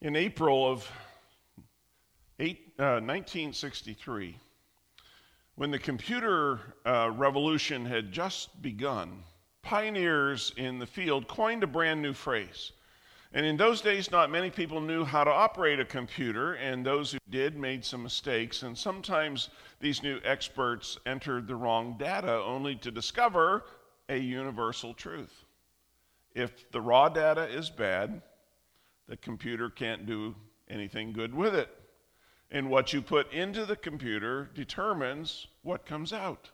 In April of eight, uh, 1963, when the computer uh, revolution had just begun, pioneers in the field coined a brand new phrase. And in those days, not many people knew how to operate a computer, and those who did made some mistakes. And sometimes these new experts entered the wrong data only to discover a universal truth. If the raw data is bad, the computer can't do anything good with it. And what you put into the computer determines what comes out.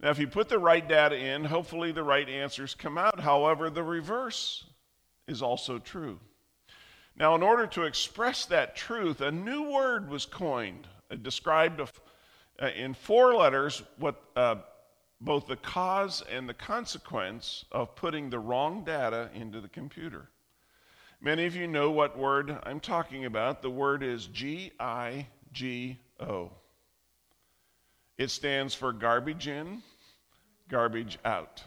Now, if you put the right data in, hopefully the right answers come out. However, the reverse is also true. Now, in order to express that truth, a new word was coined, uh, described uh, in four letters what uh, both the cause and the consequence of putting the wrong data into the computer. Many of you know what word I'm talking about. The word is G I G O. It stands for garbage in, garbage out.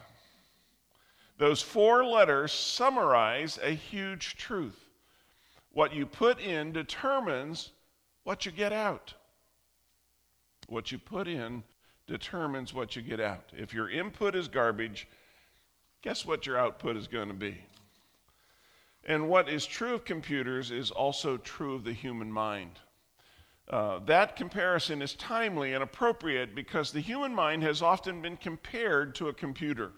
Those four letters summarize a huge truth. What you put in determines what you get out. What you put in determines what you get out. If your input is garbage, guess what your output is going to be? And what is true of computers is also true of the human mind. Uh, that comparison is timely and appropriate because the human mind has often been compared to a computer.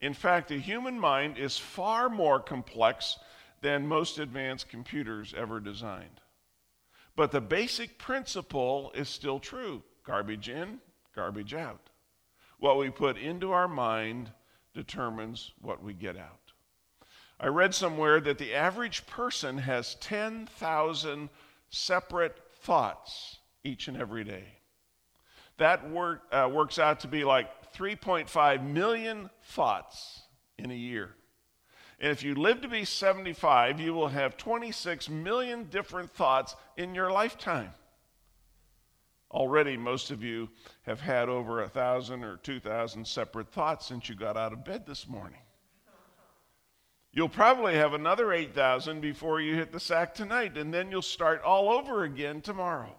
In fact, the human mind is far more complex than most advanced computers ever designed. But the basic principle is still true garbage in, garbage out. What we put into our mind determines what we get out. I read somewhere that the average person has 10,000 separate thoughts each and every day. That work, uh, works out to be like 3.5 million thoughts in a year. And if you live to be 75, you will have 26 million different thoughts in your lifetime. Already, most of you have had over a thousand or 2,000 separate thoughts since you got out of bed this morning. You'll probably have another 8,000 before you hit the sack tonight, and then you'll start all over again tomorrow.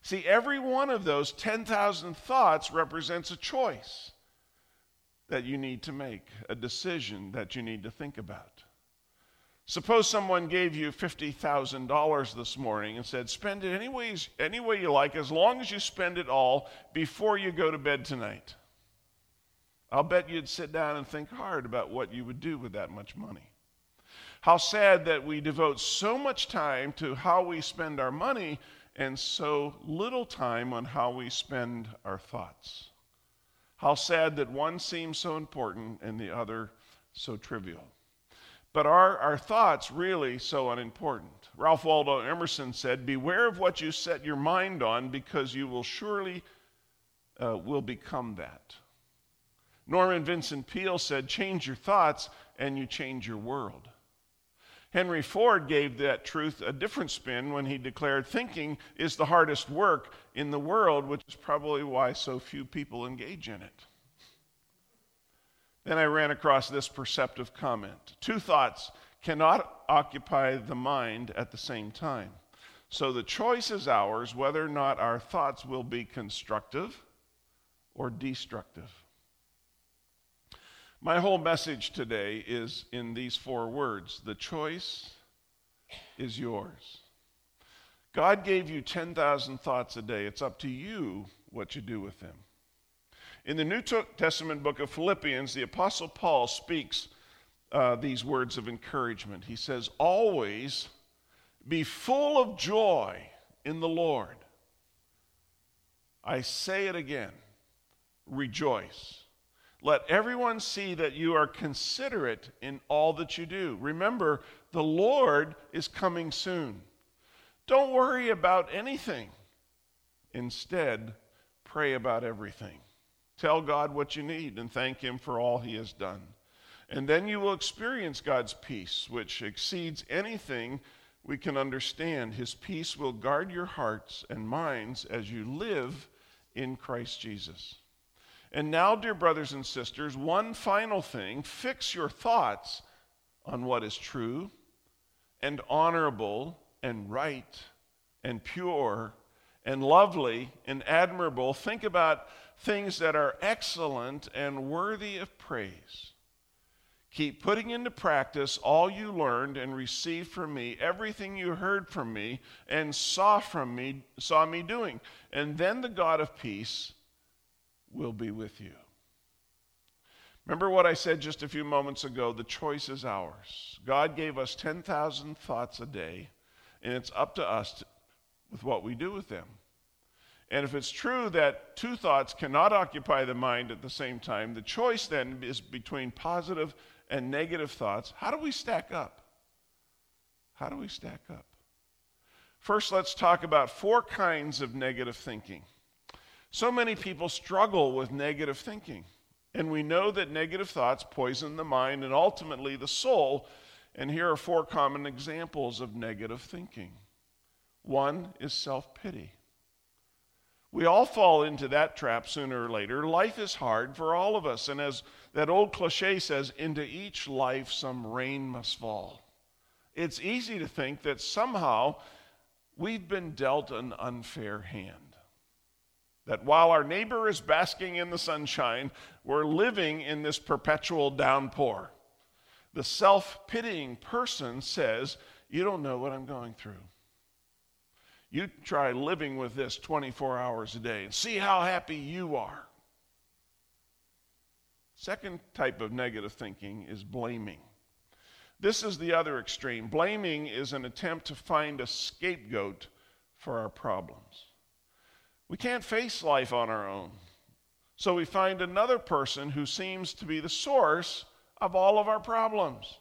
See, every one of those 10,000 thoughts represents a choice that you need to make, a decision that you need to think about. Suppose someone gave you $50,000 this morning and said, spend it any, way you like, as long as you spend it all before you go to bed tonight. I'll bet you'd sit down and think hard about what you would do with that much money. How sad that we devote so much time to how we spend our money and so little time on how we spend our thoughts. How sad that one seems so important and the other so trivial. But are our thoughts really so unimportant? Ralph Waldo Emerson said, Beware of what you set your mind on because you will surely uh, will become that. Norman Vincent Peale said, Change your thoughts and you change your world. Henry Ford gave that truth a different spin when he declared thinking is the hardest work in the world, which is probably why so few people engage in it. Then I ran across this perceptive comment Two thoughts cannot occupy the mind at the same time. So the choice is ours whether or not our thoughts will be constructive or destructive. My whole message today is in these four words the choice is yours. God gave you 10,000 thoughts a day. It's up to you what you do with them. In the New Testament book of Philippians, the Apostle Paul speaks uh, these words of encouragement. He says, Always be full of joy in the Lord. I say it again rejoice. Let everyone see that you are considerate in all that you do. Remember, the Lord is coming soon. Don't worry about anything. Instead, pray about everything. Tell God what you need and thank Him for all He has done. And then you will experience God's peace, which exceeds anything we can understand. His peace will guard your hearts and minds as you live in Christ Jesus. And now, dear brothers and sisters, one final thing fix your thoughts on what is true and honorable and right and pure and lovely and admirable. Think about things that are excellent and worthy of praise. Keep putting into practice all you learned and received from me, everything you heard from me and saw from me, saw me doing. And then the God of peace will be with you. Remember what I said just a few moments ago the choice is ours. God gave us 10,000 thoughts a day, and it's up to us to, with what we do with them. And if it's true that two thoughts cannot occupy the mind at the same time, the choice then is between positive and negative thoughts. How do we stack up? How do we stack up? First, let's talk about four kinds of negative thinking. So many people struggle with negative thinking. And we know that negative thoughts poison the mind and ultimately the soul. And here are four common examples of negative thinking. One is self pity. We all fall into that trap sooner or later. Life is hard for all of us. And as that old cliche says, into each life some rain must fall. It's easy to think that somehow we've been dealt an unfair hand. That while our neighbor is basking in the sunshine, we're living in this perpetual downpour. The self pitying person says, You don't know what I'm going through. You try living with this 24 hours a day and see how happy you are. Second type of negative thinking is blaming. This is the other extreme. Blaming is an attempt to find a scapegoat for our problems. We can't face life on our own. So we find another person who seems to be the source of all of our problems.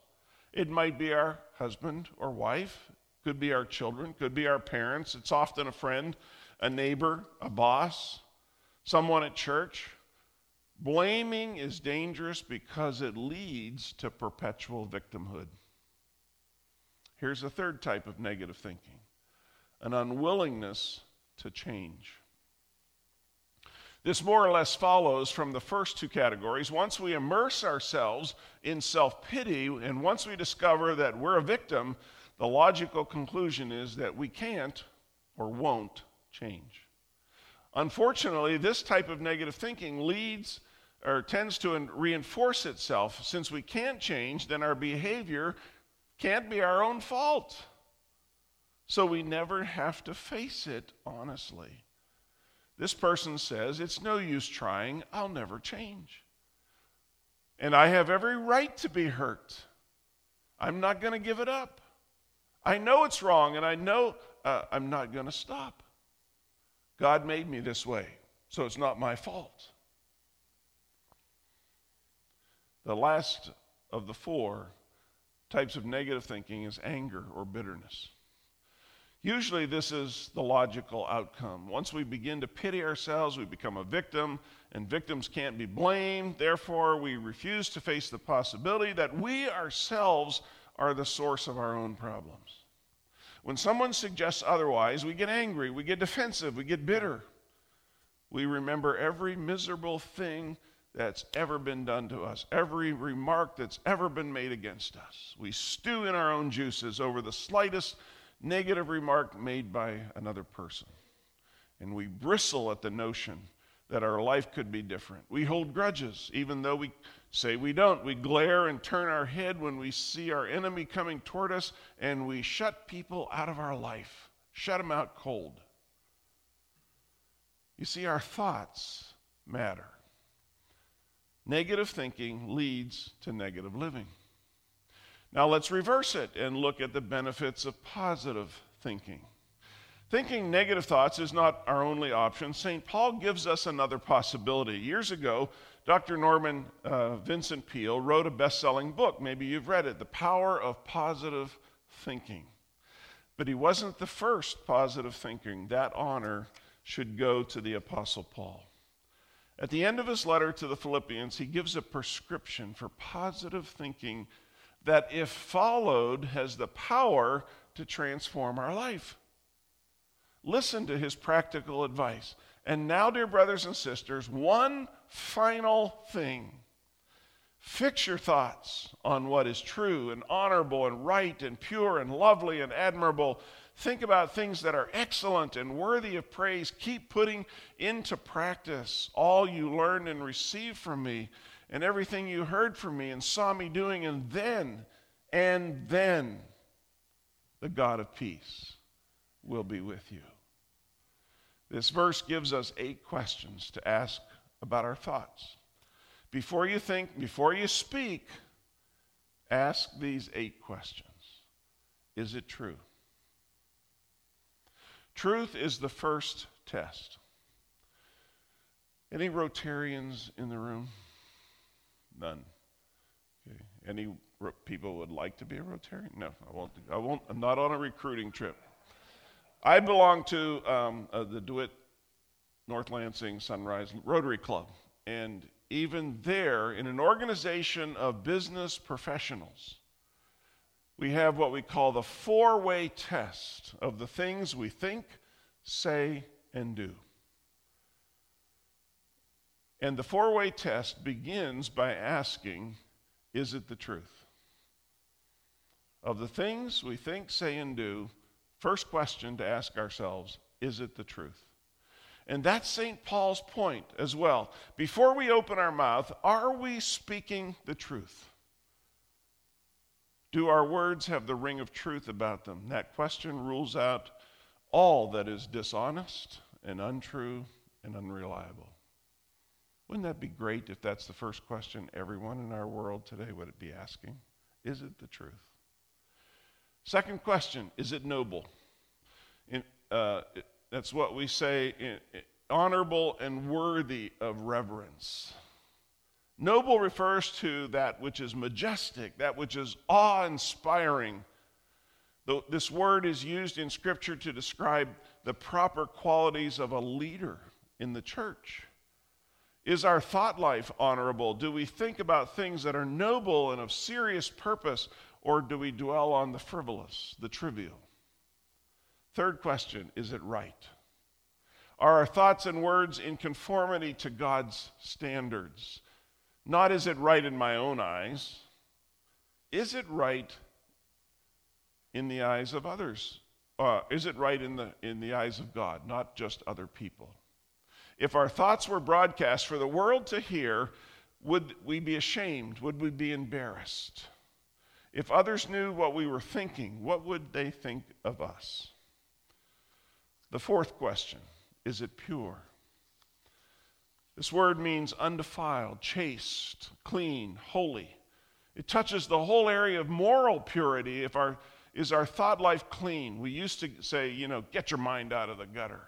It might be our husband or wife, could be our children, could be our parents. It's often a friend, a neighbor, a boss, someone at church. Blaming is dangerous because it leads to perpetual victimhood. Here's a third type of negative thinking an unwillingness to change. This more or less follows from the first two categories. Once we immerse ourselves in self pity, and once we discover that we're a victim, the logical conclusion is that we can't or won't change. Unfortunately, this type of negative thinking leads or tends to reinforce itself. Since we can't change, then our behavior can't be our own fault. So we never have to face it honestly. This person says, It's no use trying, I'll never change. And I have every right to be hurt. I'm not going to give it up. I know it's wrong, and I know uh, I'm not going to stop. God made me this way, so it's not my fault. The last of the four types of negative thinking is anger or bitterness. Usually, this is the logical outcome. Once we begin to pity ourselves, we become a victim, and victims can't be blamed. Therefore, we refuse to face the possibility that we ourselves are the source of our own problems. When someone suggests otherwise, we get angry, we get defensive, we get bitter. We remember every miserable thing that's ever been done to us, every remark that's ever been made against us. We stew in our own juices over the slightest negative remark made by another person. And we bristle at the notion that our life could be different. We hold grudges, even though we say we don't. We glare and turn our head when we see our enemy coming toward us, and we shut people out of our life, shut them out cold. You see, our thoughts matter. Negative thinking leads to negative living. Now let's reverse it and look at the benefits of positive thinking. Thinking negative thoughts is not our only option. St. Paul gives us another possibility. Years ago, Dr. Norman uh, Vincent Peale wrote a best selling book. Maybe you've read it The Power of Positive Thinking. But he wasn't the first positive thinking. That honor should go to the Apostle Paul. At the end of his letter to the Philippians, he gives a prescription for positive thinking that, if followed, has the power to transform our life. Listen to his practical advice. And now, dear brothers and sisters, one final thing Fix your thoughts on what is true and honorable and right and pure and lovely and admirable. Think about things that are excellent and worthy of praise. Keep putting into practice all you learned and received from me and everything you heard from me and saw me doing, and then, and then, the God of peace will be with you. This verse gives us eight questions to ask about our thoughts. Before you think, before you speak, ask these eight questions Is it true? Truth is the first test. Any Rotarians in the room? None. Okay. Any people would like to be a Rotarian? No, I won't. I won't. I'm not on a recruiting trip. I belong to um, uh, the DeWitt North Lansing Sunrise Rotary Club, and even there, in an organization of business professionals, we have what we call the four way test of the things we think, say, and do. And the four way test begins by asking, Is it the truth? Of the things we think, say, and do, first question to ask ourselves, Is it the truth? And that's St. Paul's point as well. Before we open our mouth, are we speaking the truth? Do our words have the ring of truth about them? That question rules out all that is dishonest and untrue and unreliable. Wouldn't that be great if that's the first question everyone in our world today would be asking? Is it the truth? Second question Is it noble? In, uh, that's what we say in, in, honorable and worthy of reverence. Noble refers to that which is majestic, that which is awe inspiring. This word is used in Scripture to describe the proper qualities of a leader in the church. Is our thought life honorable? Do we think about things that are noble and of serious purpose, or do we dwell on the frivolous, the trivial? Third question Is it right? Are our thoughts and words in conformity to God's standards? Not is it right in my own eyes, is it right in the eyes of others? Uh, is it right in the, in the eyes of God, not just other people? If our thoughts were broadcast for the world to hear, would we be ashamed? Would we be embarrassed? If others knew what we were thinking, what would they think of us? The fourth question is it pure? This word means undefiled, chaste, clean, holy. It touches the whole area of moral purity. If our is our thought life clean? We used to say, you know, get your mind out of the gutter.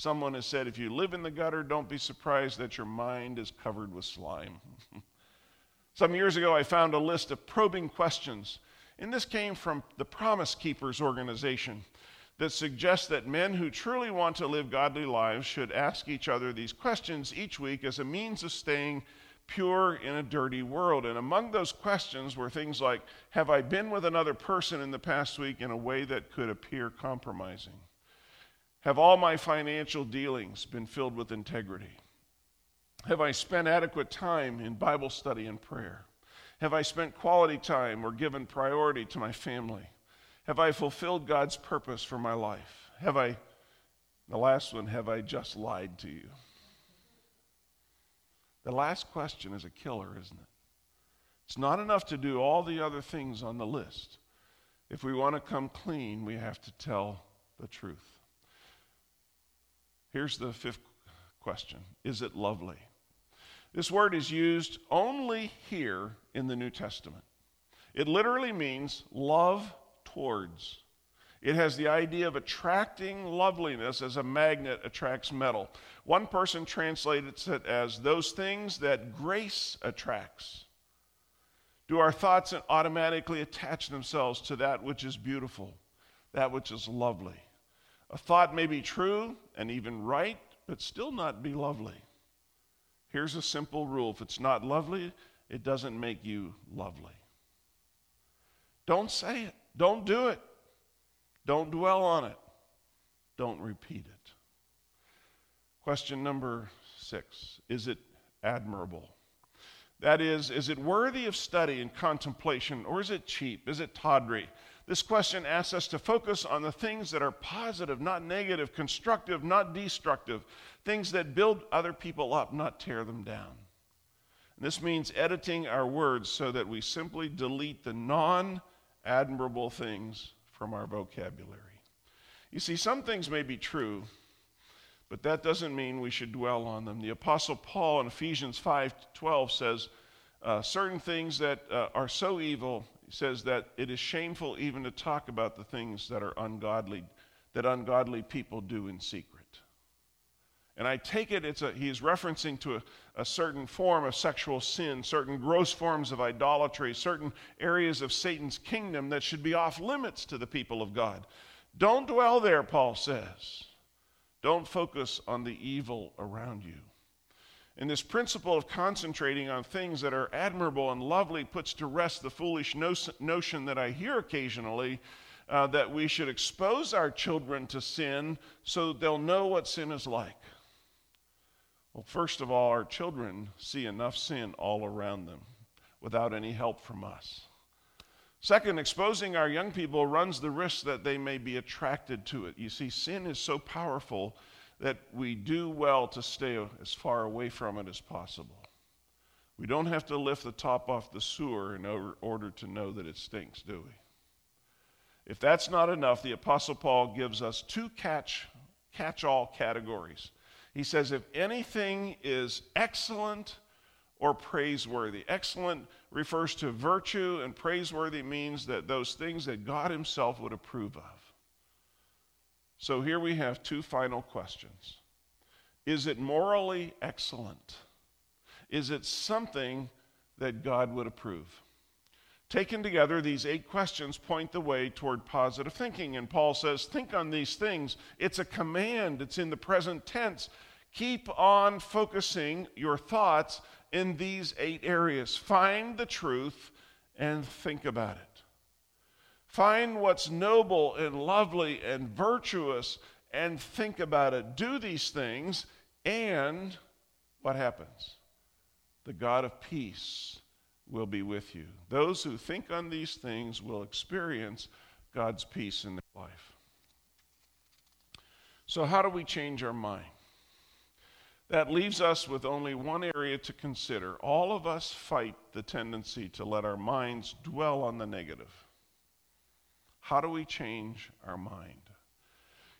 Someone has said, if you live in the gutter, don't be surprised that your mind is covered with slime. Some years ago, I found a list of probing questions, and this came from the Promise Keepers organization that suggests that men who truly want to live godly lives should ask each other these questions each week as a means of staying pure in a dirty world. And among those questions were things like Have I been with another person in the past week in a way that could appear compromising? Have all my financial dealings been filled with integrity? Have I spent adequate time in Bible study and prayer? Have I spent quality time or given priority to my family? Have I fulfilled God's purpose for my life? Have I, the last one, have I just lied to you? The last question is a killer, isn't it? It's not enough to do all the other things on the list. If we want to come clean, we have to tell the truth. Here's the fifth question Is it lovely? This word is used only here in the New Testament. It literally means love towards. It has the idea of attracting loveliness as a magnet attracts metal. One person translates it as those things that grace attracts. Do our thoughts automatically attach themselves to that which is beautiful, that which is lovely? A thought may be true and even right, but still not be lovely. Here's a simple rule if it's not lovely, it doesn't make you lovely. Don't say it, don't do it, don't dwell on it, don't repeat it. Question number six Is it admirable? That is, is it worthy of study and contemplation, or is it cheap? Is it tawdry? This question asks us to focus on the things that are positive, not negative, constructive, not destructive, things that build other people up, not tear them down. And this means editing our words so that we simply delete the non admirable things from our vocabulary. You see, some things may be true, but that doesn't mean we should dwell on them. The Apostle Paul in Ephesians 5:12 says, uh, certain things that uh, are so evil, says that it is shameful even to talk about the things that are ungodly, that ungodly people do in secret. And I take it it's a, he's referencing to a, a certain form of sexual sin, certain gross forms of idolatry, certain areas of Satan's kingdom that should be off limits to the people of God. Don't dwell there, Paul says. Don't focus on the evil around you. And this principle of concentrating on things that are admirable and lovely puts to rest the foolish notion that I hear occasionally uh, that we should expose our children to sin so they'll know what sin is like. Well, first of all, our children see enough sin all around them without any help from us. Second, exposing our young people runs the risk that they may be attracted to it. You see, sin is so powerful that we do well to stay as far away from it as possible. We don't have to lift the top off the sewer in order to know that it stinks, do we? If that's not enough, the Apostle Paul gives us two catch, catch all categories. He says, if anything is excellent or praiseworthy, excellent refers to virtue, and praiseworthy means that those things that God Himself would approve of. So here we have two final questions Is it morally excellent? Is it something that God would approve? Taken together, these eight questions point the way toward positive thinking. And Paul says, Think on these things. It's a command, it's in the present tense. Keep on focusing your thoughts in these eight areas. Find the truth and think about it. Find what's noble and lovely and virtuous and think about it. Do these things, and what happens? The God of peace will be with you. Those who think on these things will experience God's peace in their life. So, how do we change our mind? That leaves us with only one area to consider. All of us fight the tendency to let our minds dwell on the negative. How do we change our mind?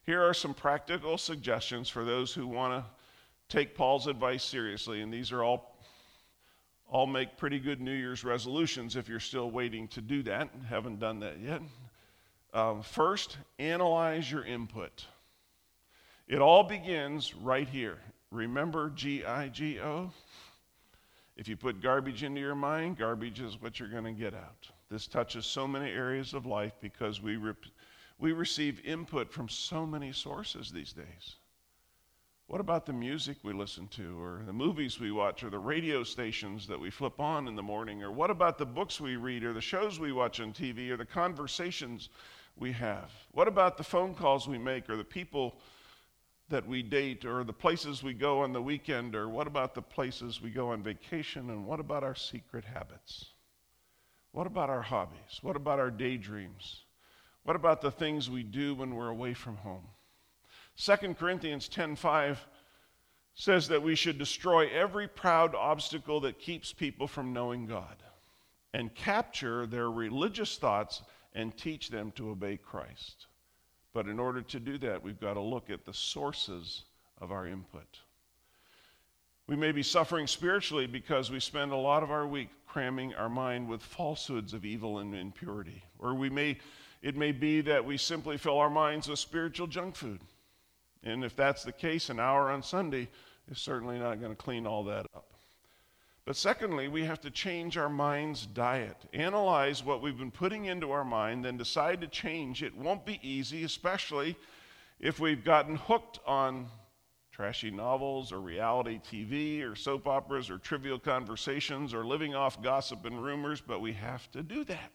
Here are some practical suggestions for those who want to take Paul's advice seriously, and these are all all make pretty good New Year's resolutions if you're still waiting to do that haven't done that yet. Um, first, analyze your input. It all begins right here Remember G I G O? If you put garbage into your mind, garbage is what you're going to get out. This touches so many areas of life because we, we receive input from so many sources these days. What about the music we listen to, or the movies we watch, or the radio stations that we flip on in the morning? Or what about the books we read, or the shows we watch on TV, or the conversations we have? What about the phone calls we make, or the people that we date or the places we go on the weekend or what about the places we go on vacation and what about our secret habits? What about our hobbies? What about our daydreams? What about the things we do when we're away from home? 2 Corinthians 10:5 says that we should destroy every proud obstacle that keeps people from knowing God and capture their religious thoughts and teach them to obey Christ. But in order to do that, we've got to look at the sources of our input. We may be suffering spiritually because we spend a lot of our week cramming our mind with falsehoods of evil and impurity. Or we may, it may be that we simply fill our minds with spiritual junk food. And if that's the case, an hour on Sunday is certainly not going to clean all that up. But secondly, we have to change our mind's diet. Analyze what we've been putting into our mind, then decide to change. It won't be easy, especially if we've gotten hooked on trashy novels or reality TV or soap operas or trivial conversations or living off gossip and rumors, but we have to do that.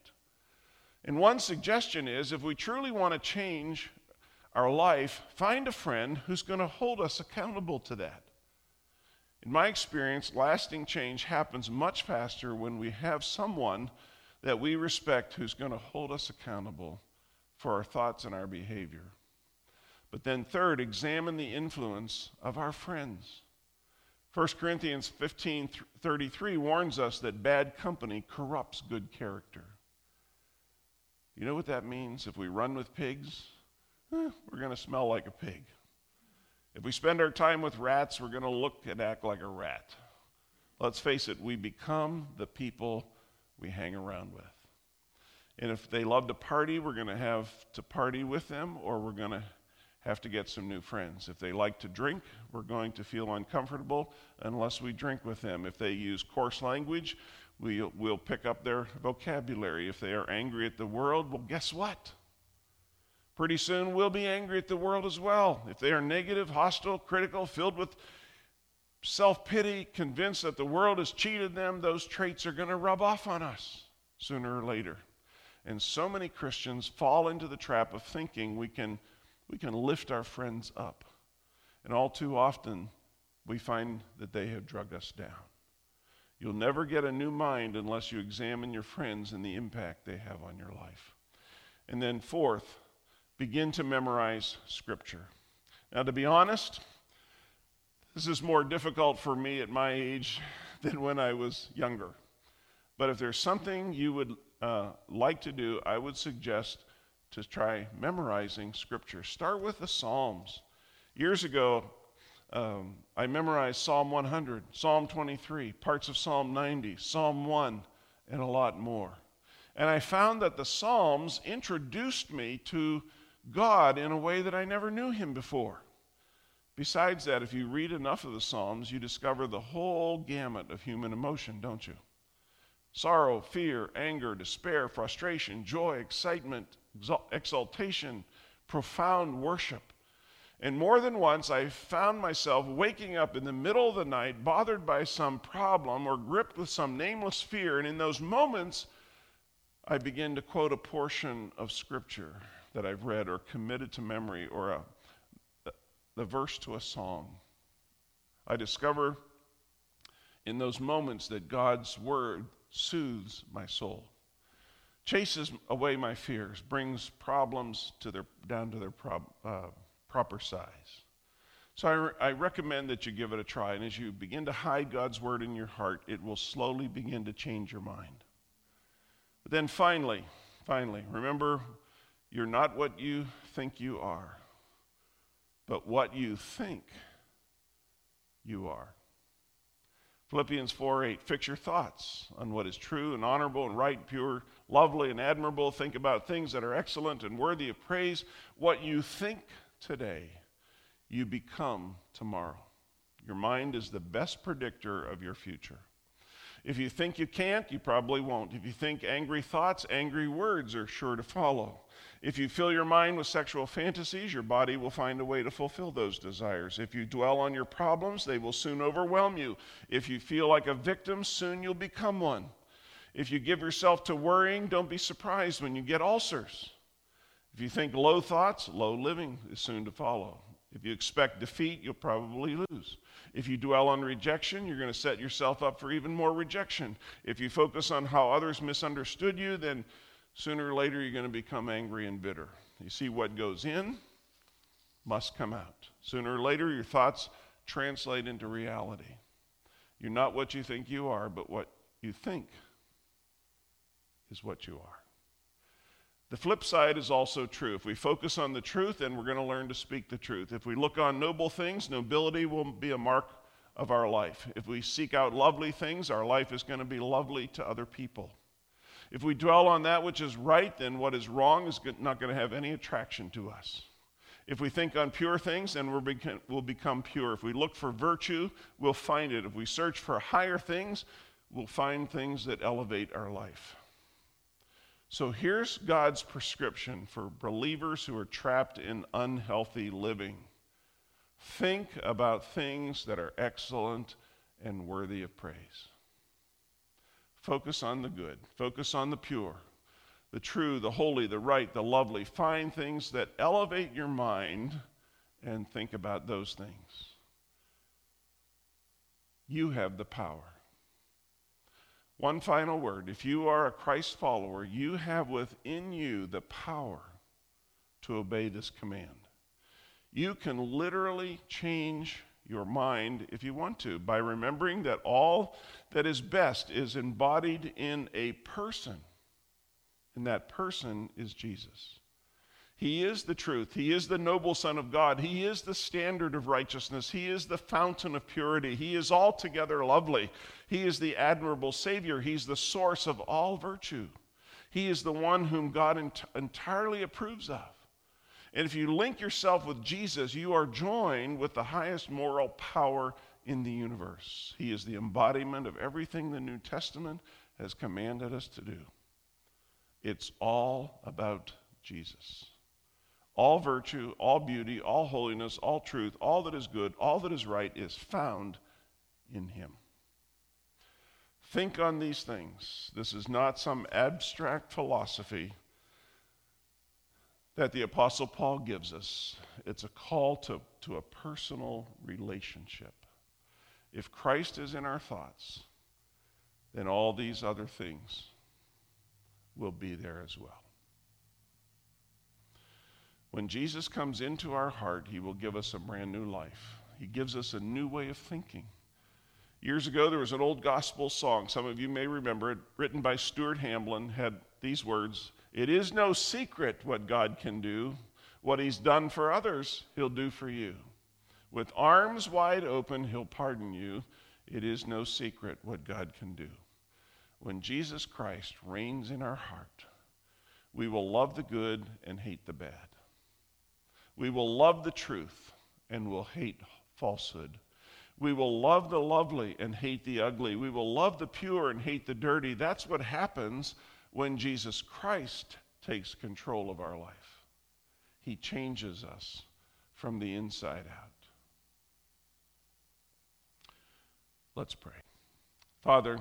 And one suggestion is if we truly want to change our life, find a friend who's going to hold us accountable to that. In my experience, lasting change happens much faster when we have someone that we respect who's going to hold us accountable for our thoughts and our behavior. But then, third, examine the influence of our friends. 1 Corinthians 15 33 warns us that bad company corrupts good character. You know what that means? If we run with pigs, eh, we're going to smell like a pig. If we spend our time with rats, we're going to look and act like a rat. Let's face it, we become the people we hang around with. And if they love to party, we're going to have to party with them, or we're going to have to get some new friends. If they like to drink, we're going to feel uncomfortable unless we drink with them. If they use coarse language, we'll, we'll pick up their vocabulary. If they are angry at the world, well, guess what? Pretty soon we'll be angry at the world as well. If they are negative, hostile, critical, filled with self pity, convinced that the world has cheated them, those traits are going to rub off on us sooner or later. And so many Christians fall into the trap of thinking we can, we can lift our friends up. And all too often, we find that they have drugged us down. You'll never get a new mind unless you examine your friends and the impact they have on your life. And then, fourth, begin to memorize Scripture. Now, to be honest, this is more difficult for me at my age than when I was younger. But if there's something you would uh, like to do, I would suggest to try memorizing Scripture. Start with the Psalms. Years ago, um, I memorized Psalm 100, Psalm 23, parts of Psalm 90, Psalm 1, and a lot more. And I found that the Psalms introduced me to God in a way that I never knew him before. Besides that, if you read enough of the Psalms, you discover the whole gamut of human emotion, don't you? Sorrow, fear, anger, despair, frustration, joy, excitement, exaltation, profound worship. And more than once, I found myself waking up in the middle of the night, bothered by some problem or gripped with some nameless fear. And in those moments, I begin to quote a portion of Scripture that I've read or committed to memory or a, the verse to a song. I discover in those moments that God's word soothes my soul, chases away my fears, brings problems to their, down to their prob, uh, proper size. So I, re- I recommend that you give it a try. And as you begin to hide God's word in your heart, it will slowly begin to change your mind. But then finally, finally, remember you're not what you think you are, but what you think you are. Philippians 4 8, fix your thoughts on what is true and honorable and right, and pure, lovely, and admirable. Think about things that are excellent and worthy of praise. What you think today, you become tomorrow. Your mind is the best predictor of your future. If you think you can't, you probably won't. If you think angry thoughts, angry words are sure to follow. If you fill your mind with sexual fantasies, your body will find a way to fulfill those desires. If you dwell on your problems, they will soon overwhelm you. If you feel like a victim, soon you'll become one. If you give yourself to worrying, don't be surprised when you get ulcers. If you think low thoughts, low living is soon to follow. If you expect defeat, you'll probably lose. If you dwell on rejection, you're going to set yourself up for even more rejection. If you focus on how others misunderstood you, then sooner or later you're going to become angry and bitter. You see, what goes in must come out. Sooner or later, your thoughts translate into reality. You're not what you think you are, but what you think is what you are. The flip side is also true. If we focus on the truth, then we're going to learn to speak the truth. If we look on noble things, nobility will be a mark of our life. If we seek out lovely things, our life is going to be lovely to other people. If we dwell on that which is right, then what is wrong is not going to have any attraction to us. If we think on pure things, then we'll become pure. If we look for virtue, we'll find it. If we search for higher things, we'll find things that elevate our life. So here's God's prescription for believers who are trapped in unhealthy living think about things that are excellent and worthy of praise. Focus on the good, focus on the pure, the true, the holy, the right, the lovely. Find things that elevate your mind and think about those things. You have the power. One final word. If you are a Christ follower, you have within you the power to obey this command. You can literally change your mind if you want to by remembering that all that is best is embodied in a person, and that person is Jesus. He is the truth. He is the noble Son of God. He is the standard of righteousness. He is the fountain of purity. He is altogether lovely. He is the admirable Savior. He's the source of all virtue. He is the one whom God ent- entirely approves of. And if you link yourself with Jesus, you are joined with the highest moral power in the universe. He is the embodiment of everything the New Testament has commanded us to do. It's all about Jesus. All virtue, all beauty, all holiness, all truth, all that is good, all that is right is found in him. Think on these things. This is not some abstract philosophy that the Apostle Paul gives us. It's a call to, to a personal relationship. If Christ is in our thoughts, then all these other things will be there as well. When Jesus comes into our heart, he will give us a brand new life. He gives us a new way of thinking. Years ago, there was an old gospel song, some of you may remember it, written by Stuart Hamblen, had these words It is no secret what God can do. What he's done for others, he'll do for you. With arms wide open, he'll pardon you. It is no secret what God can do. When Jesus Christ reigns in our heart, we will love the good and hate the bad. We will love the truth and will hate falsehood. We will love the lovely and hate the ugly. We will love the pure and hate the dirty. That's what happens when Jesus Christ takes control of our life. He changes us from the inside out. Let's pray. Father,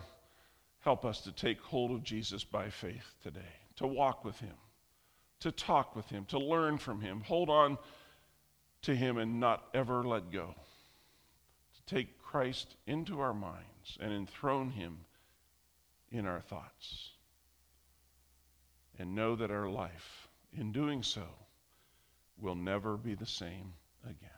help us to take hold of Jesus by faith today, to walk with him to talk with Him, to learn from Him, hold on to Him and not ever let go. To take Christ into our minds and enthrone Him in our thoughts. And know that our life, in doing so, will never be the same again.